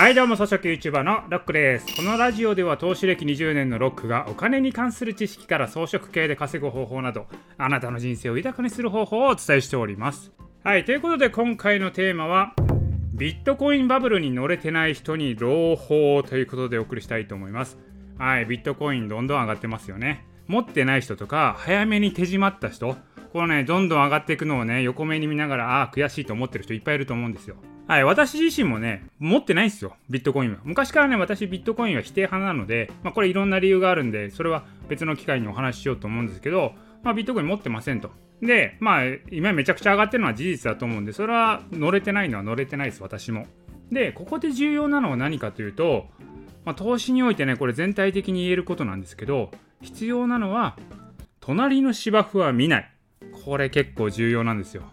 はいどうも草食 YouTuber のロックです。このラジオでは投資歴20年のロックがお金に関する知識から装飾系で稼ぐ方法などあなたの人生を豊かにする方法をお伝えしております。はいということで今回のテーマはビットコインバブルに乗れてない人に朗報ということでお送りしたいと思います。はいビットコインどんどん上がってますよね。持ってない人とか早めに手締まった人。このねどんどん上がっていくのをね横目に見ながらああ悔しいと思ってる人いっぱいいると思うんですよ。はい、私自身もね、持ってないんですよ、ビットコインは。昔からね、私、ビットコインは否定派なので、まあ、これいろんな理由があるんで、それは別の機会にお話ししようと思うんですけど、まあ、ビットコイン持ってませんと。で、まあ、今めちゃくちゃ上がってるのは事実だと思うんで、それは乗れてないのは乗れてないです、私も。で、ここで重要なのは何かというと、まあ、投資においてね、これ全体的に言えることなんですけど、必要なのは、隣の芝生は見ない。これ結構重要なんですよ。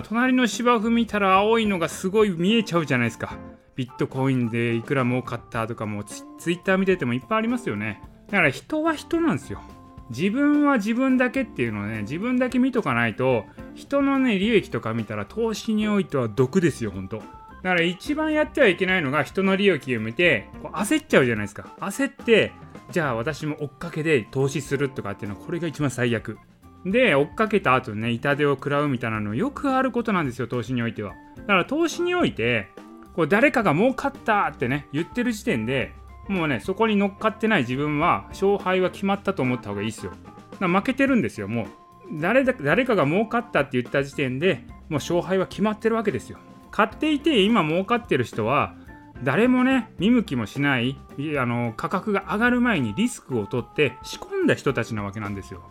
隣の芝生見たら青いのがすごい見えちゃうじゃないですか。ビットコインでいくら儲かったとかもツツイッター見ててもいっぱいありますよね。だから人は人なんですよ。自分は自分だけっていうのをね、自分だけ見とかないと、人のね、利益とか見たら投資においては毒ですよ、ほんと。だから一番やってはいけないのが人の利益を見て、こう焦っちゃうじゃないですか。焦って、じゃあ私も追っかけで投資するとかっていうのはこれが一番最悪。で追っかけた後ね痛手を食らうみたいなのよくあることなんですよ投資においては。だから投資においてこう誰かが儲かったってね言ってる時点でもうねそこに乗っかってない自分は勝敗は決まったと思った方がいいですよ。だ負けてるんですよもう。誰だ誰かが儲かったって言った時点でもう勝敗は決まってるわけですよ。買っていて今儲かってる人は誰もね見向きもしないあの価格が上がる前にリスクを取って仕込んだ人たちなわけなんですよ。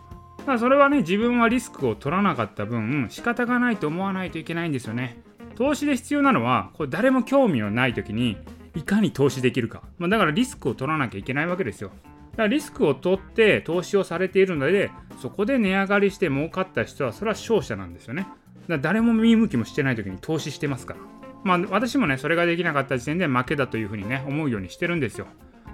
だそれはね自分はリスクを取らなかった分仕方がないと思わないといけないんですよね。投資で必要なのはこれ誰も興味のない時にいかに投資できるか、まあ、だからリスクを取らなきゃいけないわけですよ。だからリスクを取って投資をされているのでそこで値上がりして儲かった人はそれは勝者なんですよね。だから誰も見向きもしてない時に投資してますから。まあ私もねそれができなかった時点で負けだというふうにね思うようにしてるんですよ。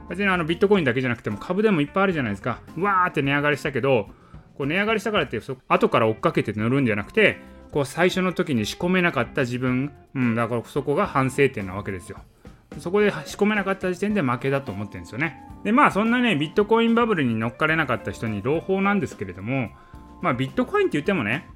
別にあのビットコインだけじゃなくても株でもいっぱいあるじゃないですか。わーって値上がりしたけどこう値上がりしたからって後から追っかけて乗るんじゃなくてこう最初の時に仕込めなかった自分、うん、だからそこが反省点なわけですよ。そこで仕込めなかった時点で負けだと思ってるんですよね。でまあそんなねビットコインバブルに乗っかれなかった人に朗報なんですけれどもまあビットコインって言ってもね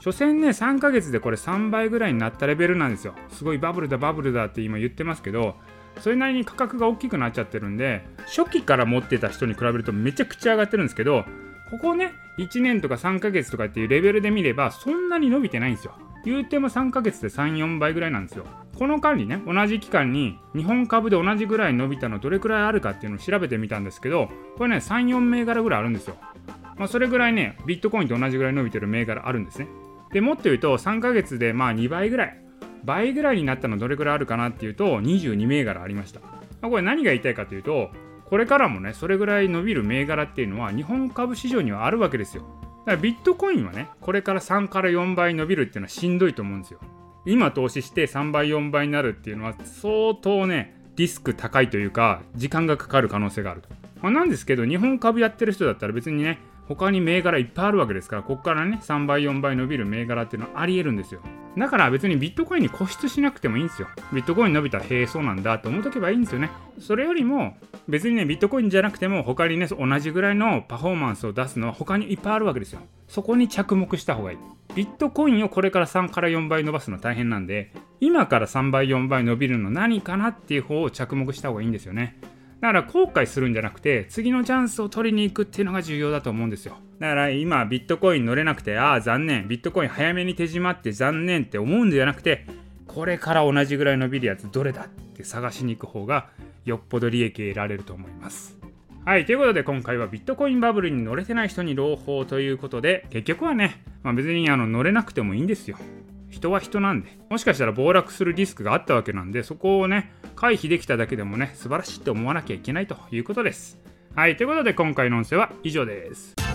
所詮ね3ヶ月でこれ3倍ぐらいになったレベルなんですよ。すごいバブルだバブルだって今言ってますけどそれなりに価格が大きくなっちゃってるんで初期から持ってた人に比べるとめちゃくちゃ上がってるんですけどここね、1年とか3ヶ月とかっていうレベルで見れば、そんなに伸びてないんですよ。言うても3ヶ月で3、4倍ぐらいなんですよ。この間にね、同じ期間に日本株で同じぐらい伸びたのどれくらいあるかっていうのを調べてみたんですけど、これね、3、4銘柄ぐらいあるんですよ。まあ、それぐらいね、ビットコインと同じぐらい伸びてる銘柄あるんですね。でもっと言うと、3ヶ月でまあ2倍ぐらい、倍ぐらいになったのどれくらいあるかなっていうと、22銘柄ありました。まあ、これ何が言いたいかというと、これからもねそれぐらい伸びる銘柄っていうのは日本株市場にはあるわけですよ。だからビットコインはねこれから3から4倍伸びるっていうのはしんどいと思うんですよ。今投資して3倍4倍になるっていうのは相当ねリスク高いというか時間がかかる可能性があると、まあ、なんですけど日本株やってる人だったら別にね他に銘柄いっぱいあるわけですからここからね3倍4倍伸びる銘柄っていうのはありえるんですよ。だから別にビットコインに固執しなくてもいいんですよ。ビットコイン伸びたらへえそうなんだと思っとけばいいんですよね。それよりも別にねビットコインじゃなくても他にね同じぐらいのパフォーマンスを出すのは他にいっぱいあるわけですよ。そこに着目した方がいい。ビットコインをこれから3から4倍伸ばすの大変なんで今から3倍4倍伸びるの何かなっていう方を着目した方がいいんですよね。だから後悔するんじゃなくて次のチャンスを取りに行くっていうのが重要だと思うんですよ。だから今ビットコイン乗れなくてああ残念。ビットコイン早めに手締まって残念って思うんじゃなくてこれから同じぐらい伸びるやつどれだって探しに行く方がよっぽど利益得られると思います。はい、ということで今回はビットコインバブルに乗れてない人に朗報ということで結局はね、まあ、別にあの乗れなくてもいいんですよ。人は人なんでもしかしたら暴落するリスクがあったわけなんでそこをね回避できただけでもね素晴らしいって思わなきゃいけないということです。はいということで今回の音声は以上です。